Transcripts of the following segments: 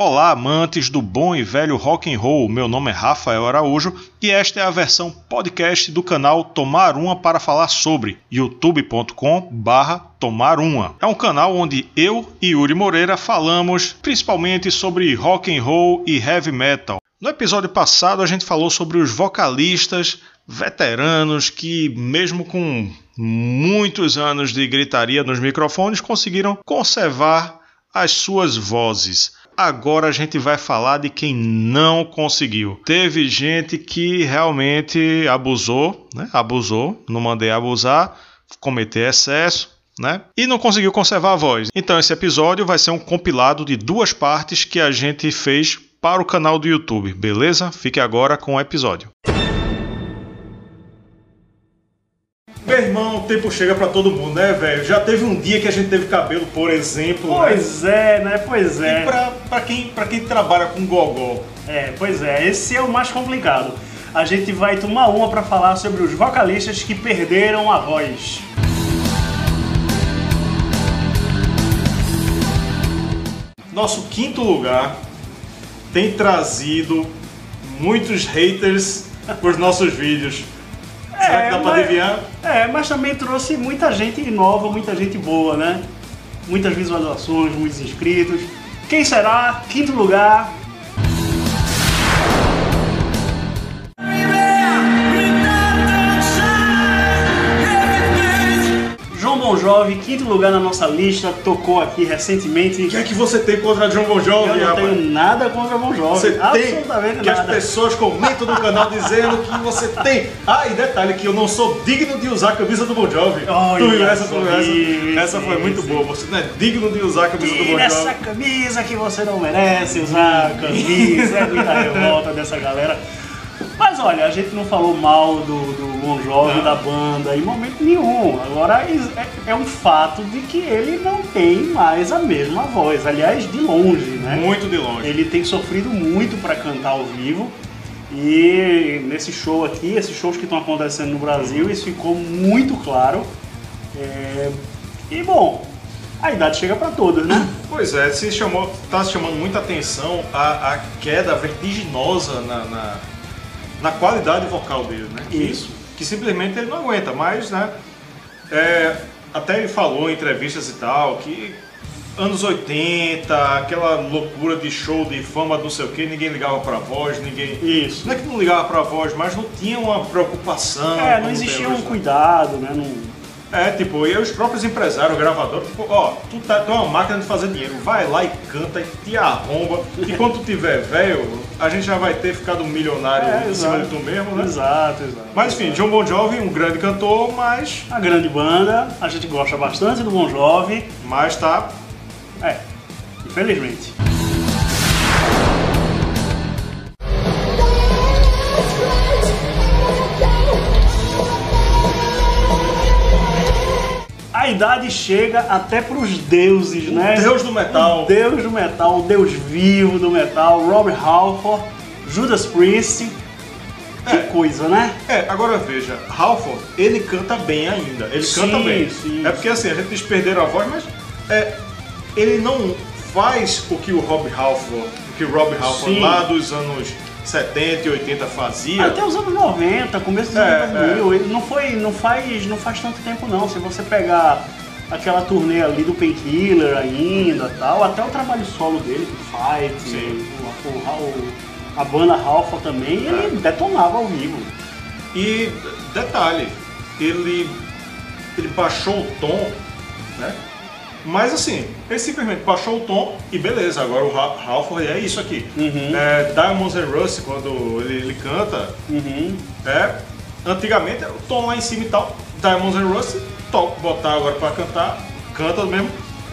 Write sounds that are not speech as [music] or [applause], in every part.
Olá, amantes do bom e velho rock and roll. Meu nome é Rafael Araújo e esta é a versão podcast do canal Tomar Uma para falar sobre youtube.com/barra Tomar Uma. É um canal onde eu e Yuri Moreira falamos principalmente sobre rock and roll e heavy metal. No episódio passado a gente falou sobre os vocalistas veteranos que, mesmo com muitos anos de gritaria nos microfones, conseguiram conservar as suas vozes. Agora a gente vai falar de quem não conseguiu. Teve gente que realmente abusou, né? Abusou, não mandei abusar, cometer excesso, né? E não conseguiu conservar a voz. Então esse episódio vai ser um compilado de duas partes que a gente fez para o canal do YouTube, beleza? Fique agora com o episódio. Meu irmão, o tempo chega pra todo mundo, né, velho? Já teve um dia que a gente teve cabelo, por exemplo. Pois é, né? Pois né? é. E pra, pra, quem, pra quem trabalha com gogó? É, pois é. Esse é o mais complicado. A gente vai tomar uma pra falar sobre os vocalistas que perderam a voz. Nosso quinto lugar tem trazido muitos haters pros nossos vídeos. Será que dá pra mas- adivinhar? É, mas também trouxe muita gente nova, muita gente boa, né? Muitas visualizações, muitos inscritos. Quem será? Quinto lugar. Jovi, quinto lugar na nossa lista, tocou aqui recentemente. O que é que você tem contra John Bon Jovi, Eu não rapaz? tenho nada contra Bon Jovi. Você tem que as nada. pessoas comentam no canal dizendo que você tem. Ah, e detalhe que eu não sou digno de usar a camisa do Bon Jovi. Olha tu viu essa, tu viu essa? isso, essa foi muito isso. boa. Você não é digno de usar a camisa do E Bon Jovi. camisa que você não merece usar a camisa, é muita revolta dessa galera. Mas olha, a gente não falou mal do, do Bon Jovi, da banda, em momento nenhum. Agora é, é um fato de que ele não tem mais a mesma voz. Aliás, de longe, né? Muito de longe. Ele tem sofrido muito para cantar ao vivo. E nesse show aqui, esses shows que estão acontecendo no Brasil, isso ficou muito claro. É, E bom, a idade chega para todos, né? [coughs] Pois é, se chamou, tá se chamando muita atenção a, a queda vertiginosa na, na, na qualidade vocal dele, né? Isso. Que simplesmente ele não aguenta, mas, né? é, até ele falou em entrevistas e tal que anos 80, aquela loucura de show de fama, não sei o que, ninguém ligava pra voz, ninguém. Isso. Não é que não ligava pra voz, mas não tinha uma preocupação. É, não existia um hoje, né? cuidado, né? Não... É, tipo, e os próprios empresários, o gravador, tipo, ó, tu, tá, tu é uma máquina de fazer dinheiro, vai lá e canta e te arromba. E quando tu tiver velho, a gente já vai ter ficado milionário É, em cima de tu mesmo, né? Exato, exato. Mas enfim, John Bon Jovi, um grande cantor, mas, A grande banda, a gente gosta bastante do Bon Jovi. mas tá. É, infelizmente. A idade chega até pros deuses, né? Deus do metal. O Deus do metal, o Deus vivo do metal, Robert Halford, Judas Priest. Que É. coisa, né? É, agora veja, Halford, ele canta bem ainda. Ele Sim, canta bem. sim. É porque assim, a gente perderam a voz, mas é, ele não faz o que o Rob Halford, o que o Rob Halford Sim. lá dos anos 70 e 80 fazia. Até os anos 90, começo dos É, anos 2000, ele não foi, não faz, não faz tanto tempo não. Se você pegar aquela turnê ali do Painkiller ainda, tal, até o trabalho solo dele, Fight, Sim. o, o, a banda Ralph também, ele detonava ao vivo. E detalhe, ele, ele baixou o tom, né? Mas assim, ele simplesmente baixou o tom e beleza, agora o Ra- Halford é isso aqui. Uhum. É, Diamonds and Rust, quando ele, ele canta, Uhum. é, antigamente o tom lá em cima e tal, Diamonds and Rust, to- botar agora pra cantar, canta mesmo,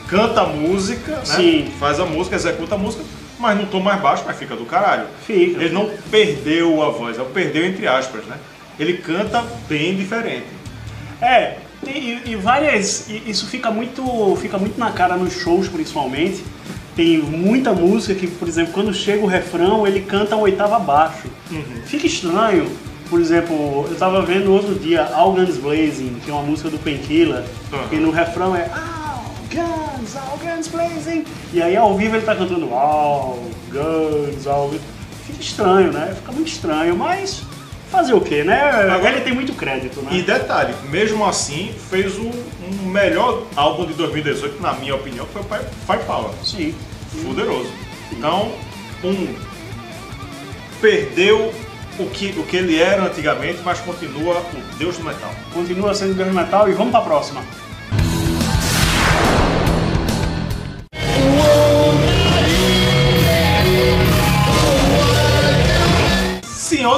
canta a música, né? Faz a música, executa a música, mas no tom mais baixo, mas fica do caralho. Fica. Ele não perdeu a voz, ele perdeu entre aspas, né? Ele canta bem diferente. É, e, e várias. e isso fica muito, fica muito na cara nos shows, principalmente. Tem muita música que, por exemplo, quando chega o refrão, ele canta uma oitava abaixo. Fica estranho. Por exemplo, eu tava vendo outro dia All Guns Blazing, que é uma música do Painkiller, Aham. e no refrão é All Guns, All Guns Blazing. E aí ao vivo ele tá cantando All Guns, algo. Fica estranho, né? Fica muito estranho, mas fazer o quê, né? Agora- Ele tem muito crédito, né? E detalhe, mesmo assim, fez o um melhor álbum de 2018, na minha opinião, que foi o Fire- Firepower. Sim. Poderoso. Então, um perdeu o que, o que ele era antigamente, mas continua o deus do metal. Continua sendo Deus Metal e vamos pra próxima.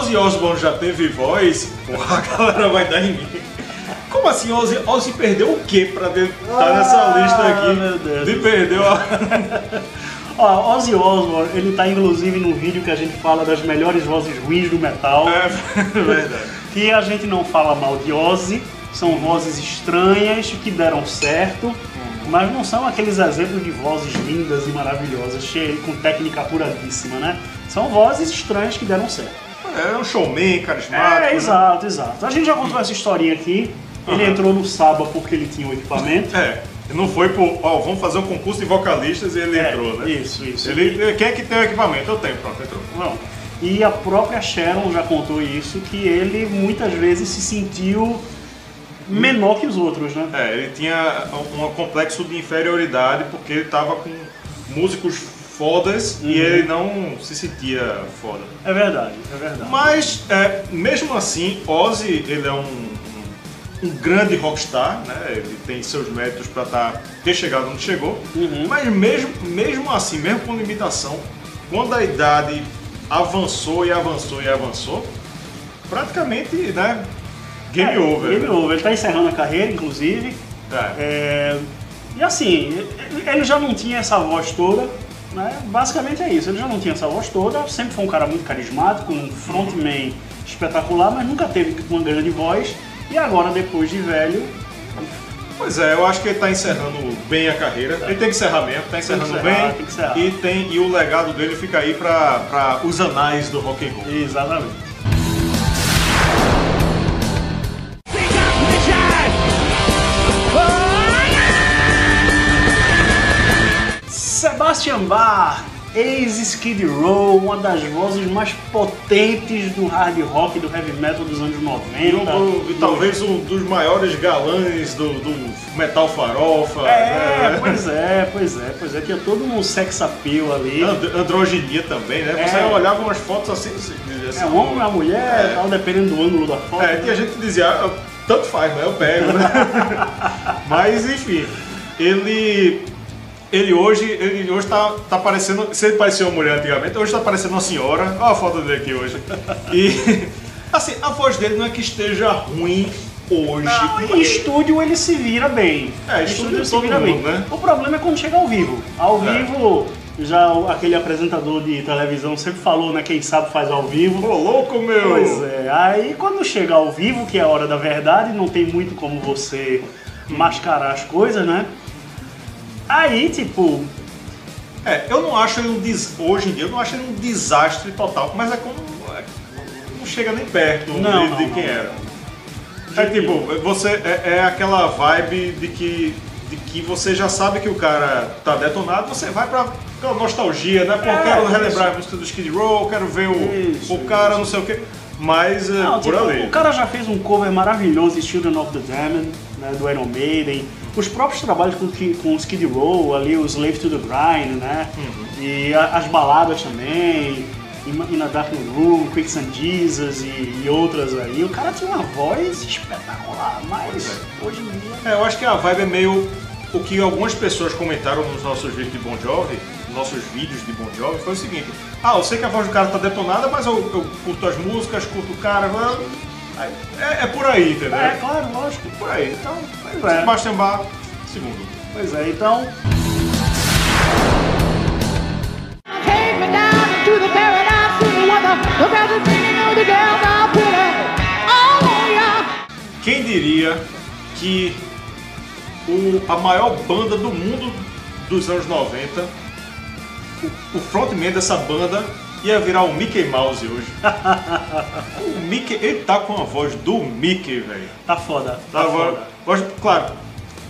Ozzy Osbourne já teve voz, porra, a galera vai dar em mim. Como assim, Ozzy, Ozzy perdeu o que pra estar nessa Ah, lista aqui? meu Deus de perdeu a... [laughs] Ó, Ozzy Osbourne, ele tá inclusive num vídeo que a gente fala das melhores vozes ruins do metal. É [laughs] verdade. Que a gente não fala mal de Ozzy, são vozes estranhas que deram certo, mas não são aqueles exemplos de vozes lindas e maravilhosas, cheias com técnica apuradíssima, né? São vozes estranhas que deram certo. É um showman carismático. É, né? exato, exato. A gente já contou essa historinha aqui. Ele Aham. entrou no Saba porque ele tinha o equipamento. É, não foi por, ó, vamos fazer um concurso de vocalistas e ele É, entrou, né? Isso, isso. Ele, quem é que tem o equipamento? Eu tenho, pronto, entrou. Não. E a própria Sharon já contou isso, que ele muitas vezes se sentiu menor que os outros, né? É, ele tinha um complexo de inferioridade porque ele tava com músicos fodas Uhum. e ele não se sentia foda. É verdade, é verdade. Mas, é, mesmo assim, Ozzy, ele é um, um, grande rockstar, né? Ele tem seus méritos para tá, ter chegado onde chegou. Uhum. Mas mesmo, mesmo assim, mesmo com limitação, quando a idade avançou e avançou e avançou, praticamente, né? Game É, over. Game over. Ele tá encerrando a carreira, inclusive. É. É, E assim, ele já não tinha essa voz toda, né? Basicamente é isso. Ele já não tinha essa voz toda, sempre foi um cara muito carismático, um frontman espetacular, mas nunca teve uma grande voz. E agora, depois de velho, Pois é, eu acho que ele tá encerrando bem a carreira. Ele tem que encerrar mesmo, tá encerrando Tem encerrar, bem. tem. E, tem, e o legado dele fica aí para os anais do rock and roll. exatamente. Sebastian Bach, ex-Skid Row, uma das vozes mais potentes do hard rock e do heavy metal dos anos 90. E, um- e talvez um dos maiores galãs do, do metal farofa. É, né? pois é, pois é, pois é, tinha todo um sex appeal ali. And- androginia também, né? Você É. olhava umas fotos assim, assim, assim É um homem, uma mulher, É. tal, dependendo do ângulo da foto. É, tinha gente que dizia, ah, tanto faz, mas eu pego, né? [laughs] mas enfim, ele. Ele hoje, ele hoje tá, tá parecendo. Se ele parecia uma mulher antigamente, hoje tá parecendo uma senhora. Olha a foto dele aqui hoje. E [laughs] assim, a voz dele não é que esteja ruim hoje. Não, em estúdio ele se vira bem. É, Em estúdio ele se vira mundo, bem. né? O problema é quando chega ao vivo. Ao É. vivo, já aquele apresentador de televisão sempre falou, né? Quem sabe faz ao vivo. Ô, louco, meu! Pois é, aí quando chega ao vivo, que é a hora da verdade, não tem muito como você mascarar as coisas, né? Aí, tipo, É, eu não acho ele um des... hoje em dia eu não acho ele um desastre total, mas é como é, não chega nem perto Não, de, não, de não. quem era. É tipo, você é, é aquela vibe de que de que você já sabe que o cara tá detonado, você vai pra aquela nostalgia, né? Pô, É, quero isso. relembrar a música do Skid Row, quero ver o, Isso, o cara, não sei o quê. Mas é, Não, por tipo, ali. o cara já fez um cover maravilhoso de Children of the Damned, né, do Iron Maiden. Os próprios trabalhos com, Ki- com o Skid Row, ali, o Slave to the Grind, né? Uhum. E a- as baladas também, In, In a Dark Room, Quicksand Jesus e, e outras aí. O cara tinha uma voz espetacular, mas Pois hoje em dia... É, eu acho que a vibe é meio o que algumas pessoas comentaram nos nossos vídeos de Bon Jovi, nossos vídeos de Bon Jovi, foi o seguinte: ah, eu sei que a voz do cara tá detonada, mas eu, eu curto as músicas, curto o cara, aí, é, é por aí, entendeu? É, claro, lógico. por aí. Então, Pois é. Sebastian Bach, segundo. Pois é, então... Ya. Quem diria que o, a maior banda do mundo dos anos 90, o, o frontman dessa banda ia virar o Mickey Mouse hoje. [laughs] o Mickey, ele tá com a voz do Mickey, velho. Tá foda, tá Tá, foda. voz- claro,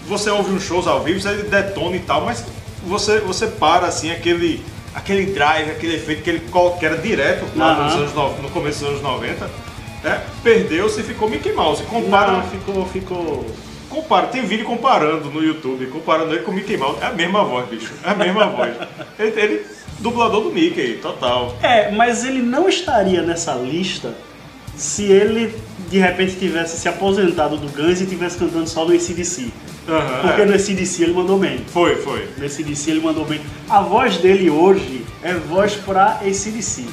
você ouve uns shows ao vivo, ele detona e tal, mas você, você para assim, aquele, aquele drive, aquele efeito que ele col- que era direto lá Aham. nos anos no, no começo dos anos 90, né? Perdeu-se e ficou Mickey Mouse. Compara, Não, ficou, ficou. compara, tem vídeo comparando no YouTube, comparando ele com o Mickey Mouse. É a mesma voz, bicho. É a mesma voz. [laughs] Ele, ele dublador do Mickey, total. É, mas ele não estaria nessa lista se ele de repente tivesse se aposentado do Guns e tivesse cantando só no ACDC. Aham, Porque é. no ACDC ele mandou bem. Foi, foi. No ACDC ele mandou bem. A voz dele hoje é voz pra ACDC.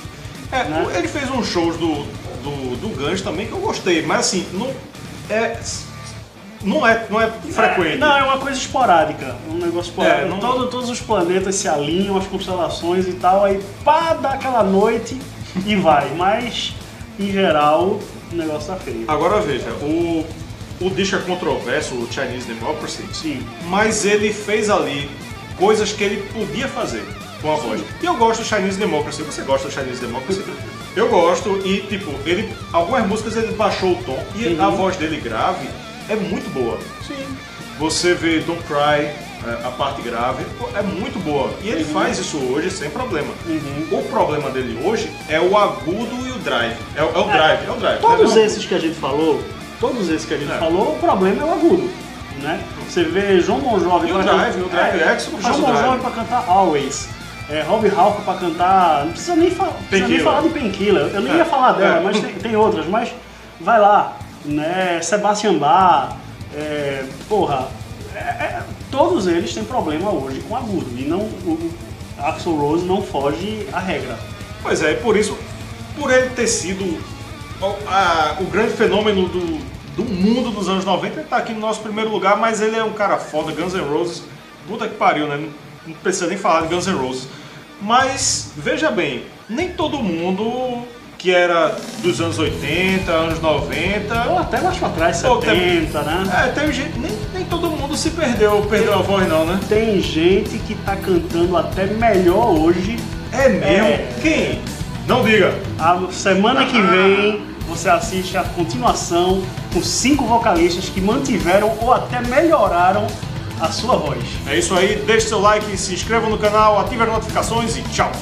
É, Né? Ele fez uns shows do, do, do Guns também que eu gostei, mas assim, não é. Não é, não é frequente. É, não, é uma coisa esporádica. Um negócio esporádico. É, não- Todo- todos os planetas se alinham, as constelações e tal, aí pá, dá aquela noite e vai. Mas, em geral, o negócio tá feio. Agora veja, o, o disco é controverso, o Chinese Democracy, Sim. mas ele fez ali coisas que ele podia fazer com a voz. E eu gosto do Chinese Democracy. Você gosta do Chinese Democracy? Eu gosto e, tipo, ele. Algumas músicas ele baixou o tom e Uhum. a voz dele grave é muito boa. Sim. Você vê Don't Cry, é, a parte grave, é muito boa. E ele faz isso hoje sem problema. Uhum. O problema dele hoje é o agudo e o drive. É, o- é o drive, é o drive. Todos é esses que a gente falou, todos esses que a gente É. falou, o problema é o agudo. Né? Você vê João Bon Jovi o pra drive, o drive, é, Exxon João Bon. Jovi pra cantar Always. É, Robbie Halford pra cantar. Não precisa nem, fa precisa nem falar de Painkiller. Eu nem É, ia falar dela, é. mas tem, tem outras. Mas vai lá. Né? Sebastian Bach. É, porra. é- é- todos eles têm problema hoje com agudo. E não, o, o Rose não foge à regra. Pois é, por isso, por ele ter sido o, a- o grande fenômeno do, do mundo dos anos 90, ele tá aqui no nosso primeiro lugar, mas ele é um cara foda, Guns N' Roses, puta que pariu, né? Não, não precisa nem falar de Guns N' Roses. Mas, veja bem, nem todo mundo que era dos anos 80, anos 90, Ou até mais pra trás, Ou até- 70, né? é, tem gente, nem, nem todo mundo se perdeu, perdeu a voz não, né? Tem gente que tá cantando até melhor hoje. É mesmo? É. Quem? Não diga. A semana que vem você assiste a continuação com cinco vocalistas que mantiveram ou até melhoraram a sua voz. É isso aí, deixe seu like, se inscreva no canal, ative as notificações e tchau!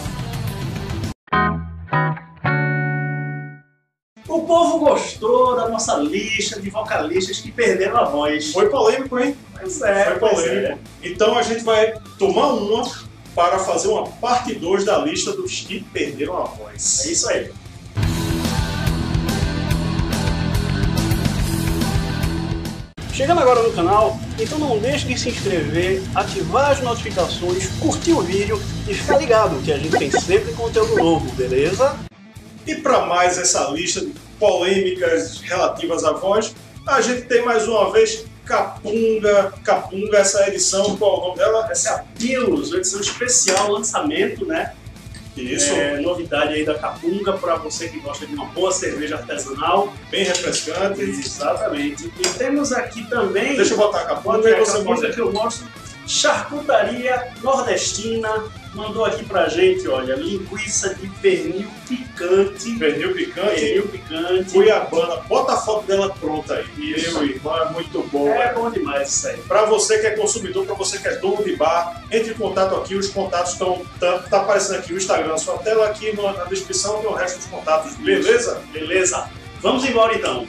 Povo gostou da nossa lista de vocalistas que perderam a voz. Foi polêmico, hein? Pois é, Foi pois polêmico. Então a gente vai tomar uma para fazer uma parte 2 da lista dos que perderam a voz. É isso aí. Chegando agora no canal, então não deixe de se inscrever, ativar as notificações, curtir o vídeo e ficar ligado que a gente tem sempre conteúdo novo, beleza? E para mais essa lista de polêmicas relativas à voz, a gente tem mais uma vez Capunga, Capunga, essa edição, qual é o nome dela? Essa é a Pilos, uma edição especial, lançamento, né? Isso, É, novidade aí da Capunga para você que gosta de uma boa cerveja artesanal. bem refrescante. Exatamente. E temos aqui também. Deixa eu botar a Capunga você você mostra. que eu mostro. Charcutaria Nordestina mandou aqui pra gente, olha, linguiça de pernil picante. Pernil picante, Pernil picante. Cuiabana. Bota a foto dela pronta aí. Isso. Meu irmão, é muito bom. É bom demais isso aí. Para você que é consumidor, para você que é dono de bar, entre em contato aqui. Os contatos estão. Tá, tá aparecendo aqui o Instagram, sua tela aqui na, na descrição tem o resto dos contatos, beleza? Beleza? Vamos embora então.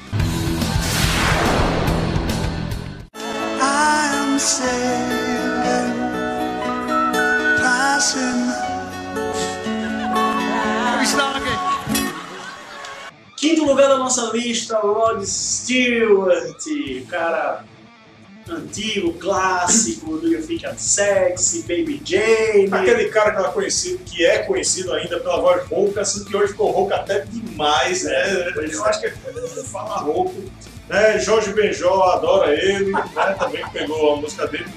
I'm sailing, Quinto lugar da nossa lista, Rod Stewart, cara antigo, clássico, do You Think I'm Sexy, Baby Jane. Aquele cara que, ela conhecido, que é conhecido ainda pela voz rouca, sendo que hoje ficou rouca até demais, né? Eu acho que ele fala rouco. Né? Jorge Benjó adora ele, né? também pegou a música dele.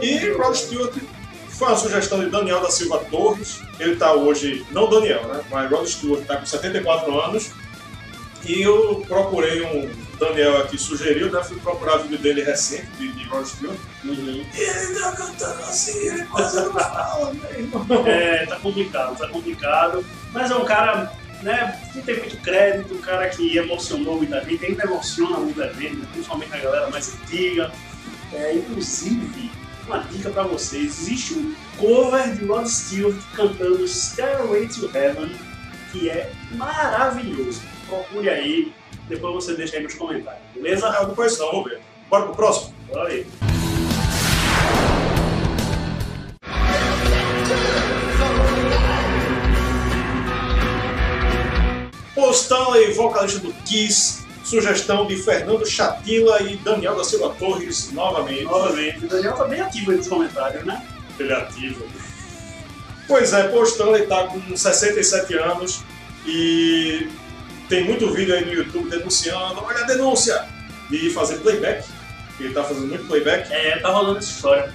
E Rod Stewart foi uma sugestão de Daniel da Silva Torres. Ele está hoje, não Daniel, né? Mas Rod Stewart está com 74 anos. E eu procurei um. Daniel aqui sugeriu, né? Fui procurar vídeo dele recente, de, de Rod Stewart. Uhum. E ele tá cantando assim, ele quase não fala, meu irmão. É, tá complicado, tá complicado. Mas é um cara né, que tem muito crédito, um cara que emocionou muita gente, ainda emociona muita gente, né, principalmente a galera mais antiga. É, inclusive, uma dica pra vocês. Existe um cover de Rod Stewart cantando Stairway to Heaven, que é maravilhoso. Procure aí, depois você deixa aí nos comentários, beleza? Não conheço não, vamos ver. Bora pro próximo? Bora aí. Paul Stanley, vocalista do Kiss, sugestão de Fernando Chatila e Daniel da Silva Torres, novamente. Novamente, o Daniel tá bem ativo aí nos comentários, né? Ele é ativo. Pois é, Paul Stanley tá com 67 anos e tem muito vídeo aí no YouTube denunciando, olha a denúncia, de fazer playback. Ele tá fazendo muito playback. É, tá rolando essa história.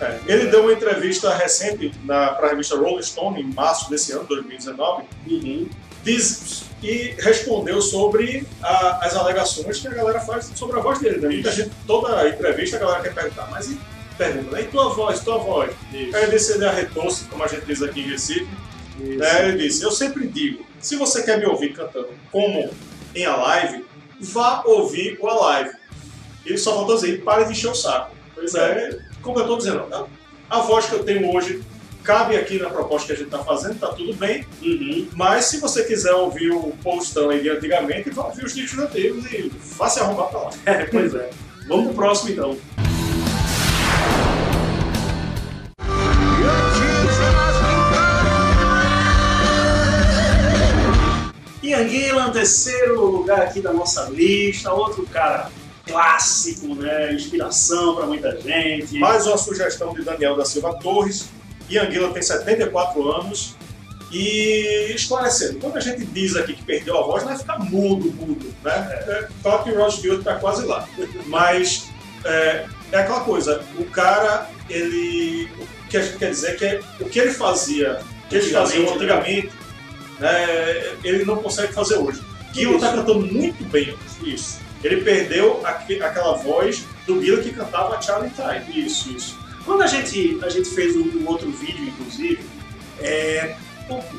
É, ele deu uma entrevista recente para a revista Rolling Stone, em março desse ano, 2019, Uhum. Diz, e respondeu sobre a- as alegações que a galera faz sobre a voz dele. Né? Muita gente, toda entrevista a galera quer perguntar, mas e, pergunta, né? e tua voz, tua voz? Isso. Aí ele disse, ele arretou-se, como a gente diz aqui em Recife, né? ele disse, eu sempre digo, se você quer me ouvir cantando como em a live, vá ouvir o a live. Ele só faltou dizer, pare de encher o saco. Pois é, como eu estou dizendo, a voz que eu tenho hoje cabe aqui na proposta que a gente está fazendo, tá tudo bem, Uhum. mas se você quiser ouvir o Paul Stanley de antigamente, vá ouvir os discos antigos e vá se arrumar pra lá. [laughs] É, pois é. Vamos pro próximo então. Ian Gillan, terceiro lugar aqui da nossa lista, outro cara clássico, né? Inspiração para muita gente. Mais uma sugestão de Daniel da Silva Torres. Ian Gillan tem 74 anos. E esclarecendo, quando a gente diz aqui que perdeu a voz, não é ficar mudo, mudo, né? É, claro que o Rod Stewart está quase lá. Mas é, é aquela coisa, o cara, ele. O que a gente quer dizer é que é, o que ele fazia, o que eles faziam Antigamente, antigamente, né, ele não consegue fazer hoje. Gillan está cantando muito bem hoje. Isso, Ele perdeu aque- aquela voz do Gillan que cantava Charlie Time. isso, isso. Quando a gente, a gente fez um, outro vídeo, inclusive, é,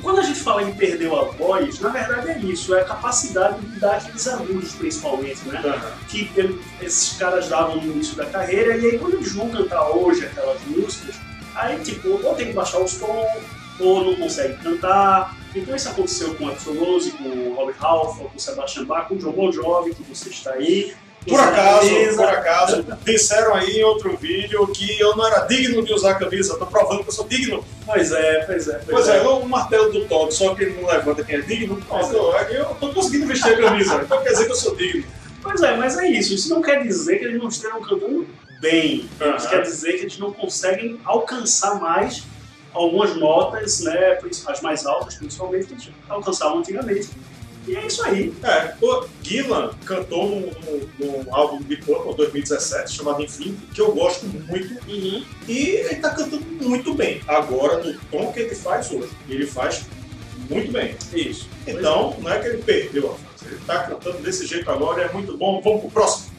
quando a gente fala em perdeu a voz, na verdade é isso, é a capacidade de dar aqueles agudos, principalmente, né? que ele- esses caras davam no início da carreira, e aí quando eles vão cantar hoje aquelas músicas, aí tipo, ou tem que baixar os tons, ou não consegue cantar. Então isso aconteceu com o Axl Rose, com o Robert Halford, com o Sebastian Bach, com o John Bon Jovi, que você está aí. Por acaso, por acaso, disseram aí em outro vídeo que eu não era digno de usar a camisa. Tô provando que eu sou digno. Pois é, pois é. Pois é, o martelo do Todd, só que ele não levanta quem é digno. Pronto, eu, eu tô conseguindo vestir a camisa. Então quer dizer que eu sou digno. Pois é, mas é isso. Isso não quer dizer que eles não estejam cantando bem. Isso Aham. quer dizer que eles não conseguem alcançar mais algumas notas, né, as mais altas, principalmente, que eles alcançavam antigamente. E é isso aí. É, o Gillan cantou num, num, álbum de Purple 2017 chamado Infinity, que eu gosto muito. E ele tá cantando muito bem. Agora, no tom que ele faz hoje. Ele faz muito bem. Isso. Então, não é que ele perdeu a voz. Ele tá cantando desse jeito agora, é muito bom. Vamos pro próximo.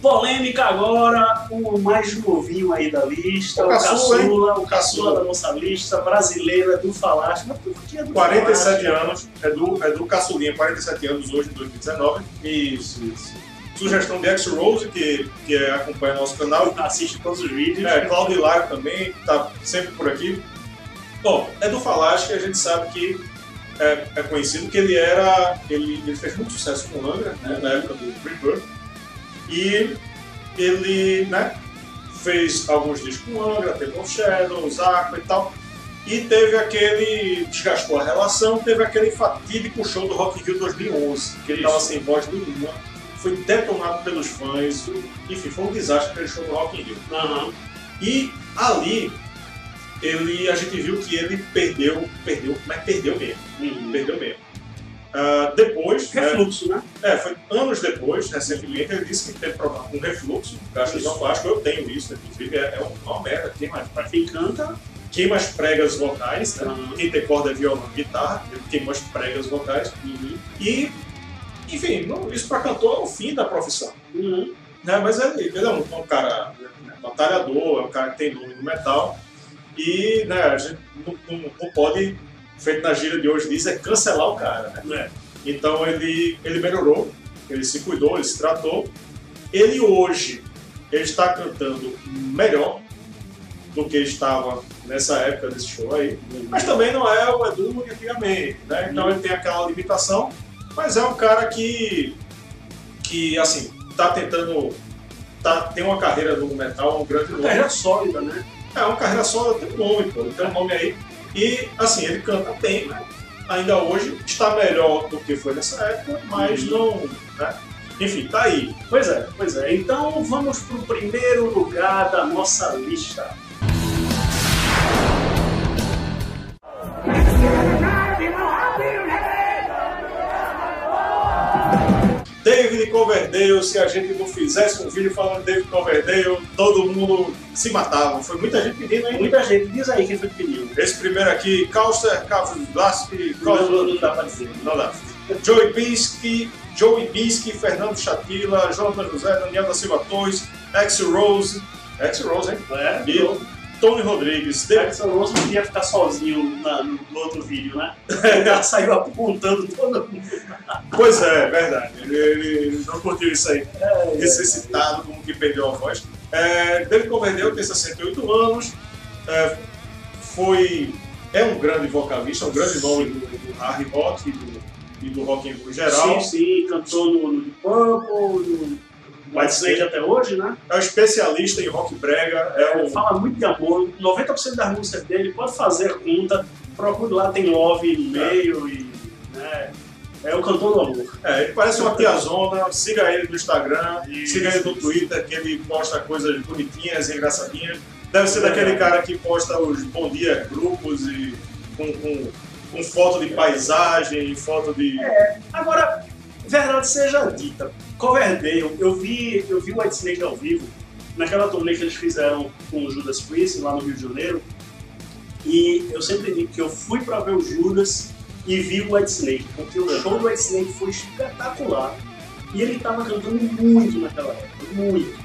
Polêmica agora, o mais novinho aí da lista, O o, caçula, caçula, o caçula da nossa lista, brasileira do Falaste. Mas por que do 47 Falaste? anos, é do, é do Caçulinha, 47 anos hoje, em 2019. Isso, isso. Sugestão de X-Rose, que, que acompanha nosso canal. Assiste todos os vídeos. É, Claudio Hilário também, tá sempre por aqui. Bom, é do Falaste que a gente sabe que é, é conhecido que ele era. Ele, ele fez muito sucesso com o Angra, né, na época do Rebirth. E ele né, fez alguns discos com o Angra, Temple of Shadows, Aqua e tal. E teve aquele. desgastou a relação, teve aquele fatídico show do Rock in Rio 2011, que ele estava sem voz nenhuma, foi detonado pelos fãs, enfim, foi um desastre aquele show do Rock in Rio. Aham. E ali, ele, a gente viu que ele perdeu, perdeu, mas perdeu mesmo, Uhum. perdeu mesmo. Ah, depois, né, Refluxo, né? é, foi anos depois, recentemente, ele disse que teve problema com refluxo, gastroesofágico, eu tenho isso, inclusive, é, é uma merda, queima, Pra quem canta, queima as pregas vocais, né? Uhum. quem tem corda é violão guitarra, queima as pregas vocais, e, enfim, não- isso para cantor é o fim da profissão. uhum. né? Mas ele, ele é um, um cara né, batalhador, é um cara que tem nome no metal e né, a gente não, não- não pode feito na gíria de hoje diz, é cancelar o cara, né? É. Então ele, ele melhorou, ele se cuidou, ele se tratou. Ele hoje ele está cantando melhor do que estava nessa época desse show aí. Mas também não é o Edu de antigamente, né? Então ele tem aquela limitação, mas é um cara que, que assim, tá tentando. Tá, tem uma carreira no metal, um grande Uma nome. carreira sólida, né? É uma carreira só, tem um nome, pô, tem um nome aí. E assim, ele canta bem, né? ainda hoje está melhor do que foi nessa época, mas não. Né? Enfim, tá aí. Pois é, pois é. Então vamos pro primeiro lugar da nossa lista. David Coverdale, se a gente não fizesse um vídeo falando de David Coverdale, todo mundo se matava. Foi muita gente pedindo aí. Muita gente diz aí quem foi que pediu. Esse primeiro aqui, Kauster, Kavlaski, Não, não, não dá pra dizer. Não dá. Joey Bisky, Joey Bisky, Fernando Chatila, Jonathan José, Daniel da Silva Torres, Ex Rose, Ex Rose, hein? É, E Tony Rodrigues, David Jackson Rose não queria ficar sozinho na- no, outro vídeo, né? [laughs] O cara saiu apontando todo mundo. Pois é, verdade. Ele, ele não curtiu isso aí. Necessitado, como que perdeu a voz. É, David Coverdale tem 68 anos. é, foi, é um grande vocalista, um grande nome do, do hard rock e do, e do rock em geral. Sim, sim, cantou no, no Purple, no White Snake até hoje, né? É um especialista em rock brega. É um, Fala muito de amor. 90% das músicas dele, pode fazer conta. Procure lá, tem love no meio e. Né, é o cantor do amor. é, ele parece uma tiazona. Siga ele no Instagram, siga ele no Twitter, que ele posta coisas bonitinhas e engraçadinhas. Deve ser daquele cara que posta os bom dia grupos e com, com, com foto de paisagem, foto de. Agora, verdade seja dita, Coverdale, eu vi, eu vi o White Snake ao vivo, naquela turnê que eles fizeram com o Judas Priest, lá no Rio de Janeiro, e eu sempre digo que eu fui pra ver o Judas e vi o White Snake, porque o show do White Snake foi espetacular, e ele tava cantando muito naquela época, muito.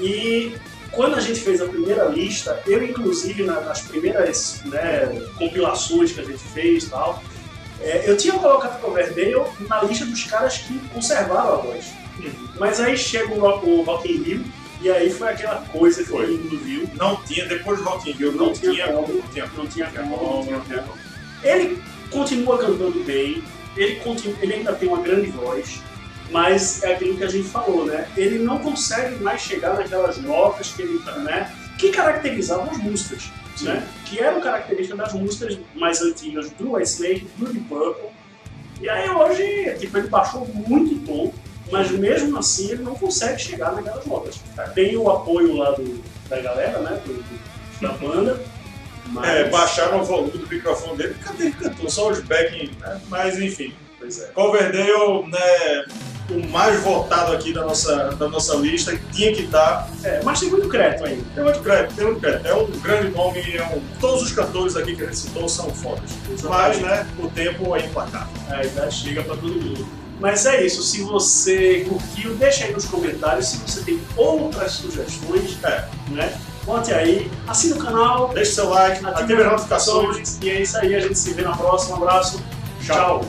E quando a gente fez a primeira lista, eu inclusive na- nas primeiras né, compilações que a gente fez tal, é, eu tinha colocado o Coverdale na lista dos caras que conservaram a voz. Mas aí chega o, Rock- o Rock in Rio, e aí foi aquela coisa que todo mundo viu. Não tinha, depois do Rock in Rio, não, Não tinha tinha, como. não tinha. Não tinha como, não tinha como. Ele continua cantando bem, ele, continua, ele ainda tem uma grande voz, mas é aquilo que a gente falou, né? Ele não consegue mais chegar naquelas notas que ele, né? Que caracterizavam as músicas, né? Que eram características das músicas mais antigas do Snake, do Deep Purple. E aí hoje, tipo, ele baixou muito o tom, mas mesmo assim ele não consegue chegar naquelas notas. Tem o apoio lá do, da galera, né? do- do- da banda. Mas... É, baixaram o volume do microfone dele, cadê ele cantou? Só os backing, né? Mas enfim. Pois é. Coverdale, né, o mais votado aqui da nossa, da nossa lista, e tinha que estar. É, mas tem muito crédito ainda. Tem muito crédito, tem muito crédito. É um grande nome, é um, todos os cantores aqui que a gente citou são fodas. Mas, né, o tempo é implacável. A idade chega pra todo mundo. Mas é isso, se você curtiu, deixa aí nos comentários se você tem outras sugestões, É, né? Bote aí, assine o canal, deixe seu like, ative as notificações. E é isso aí, a gente se vê na próxima. Um abraço, tchau.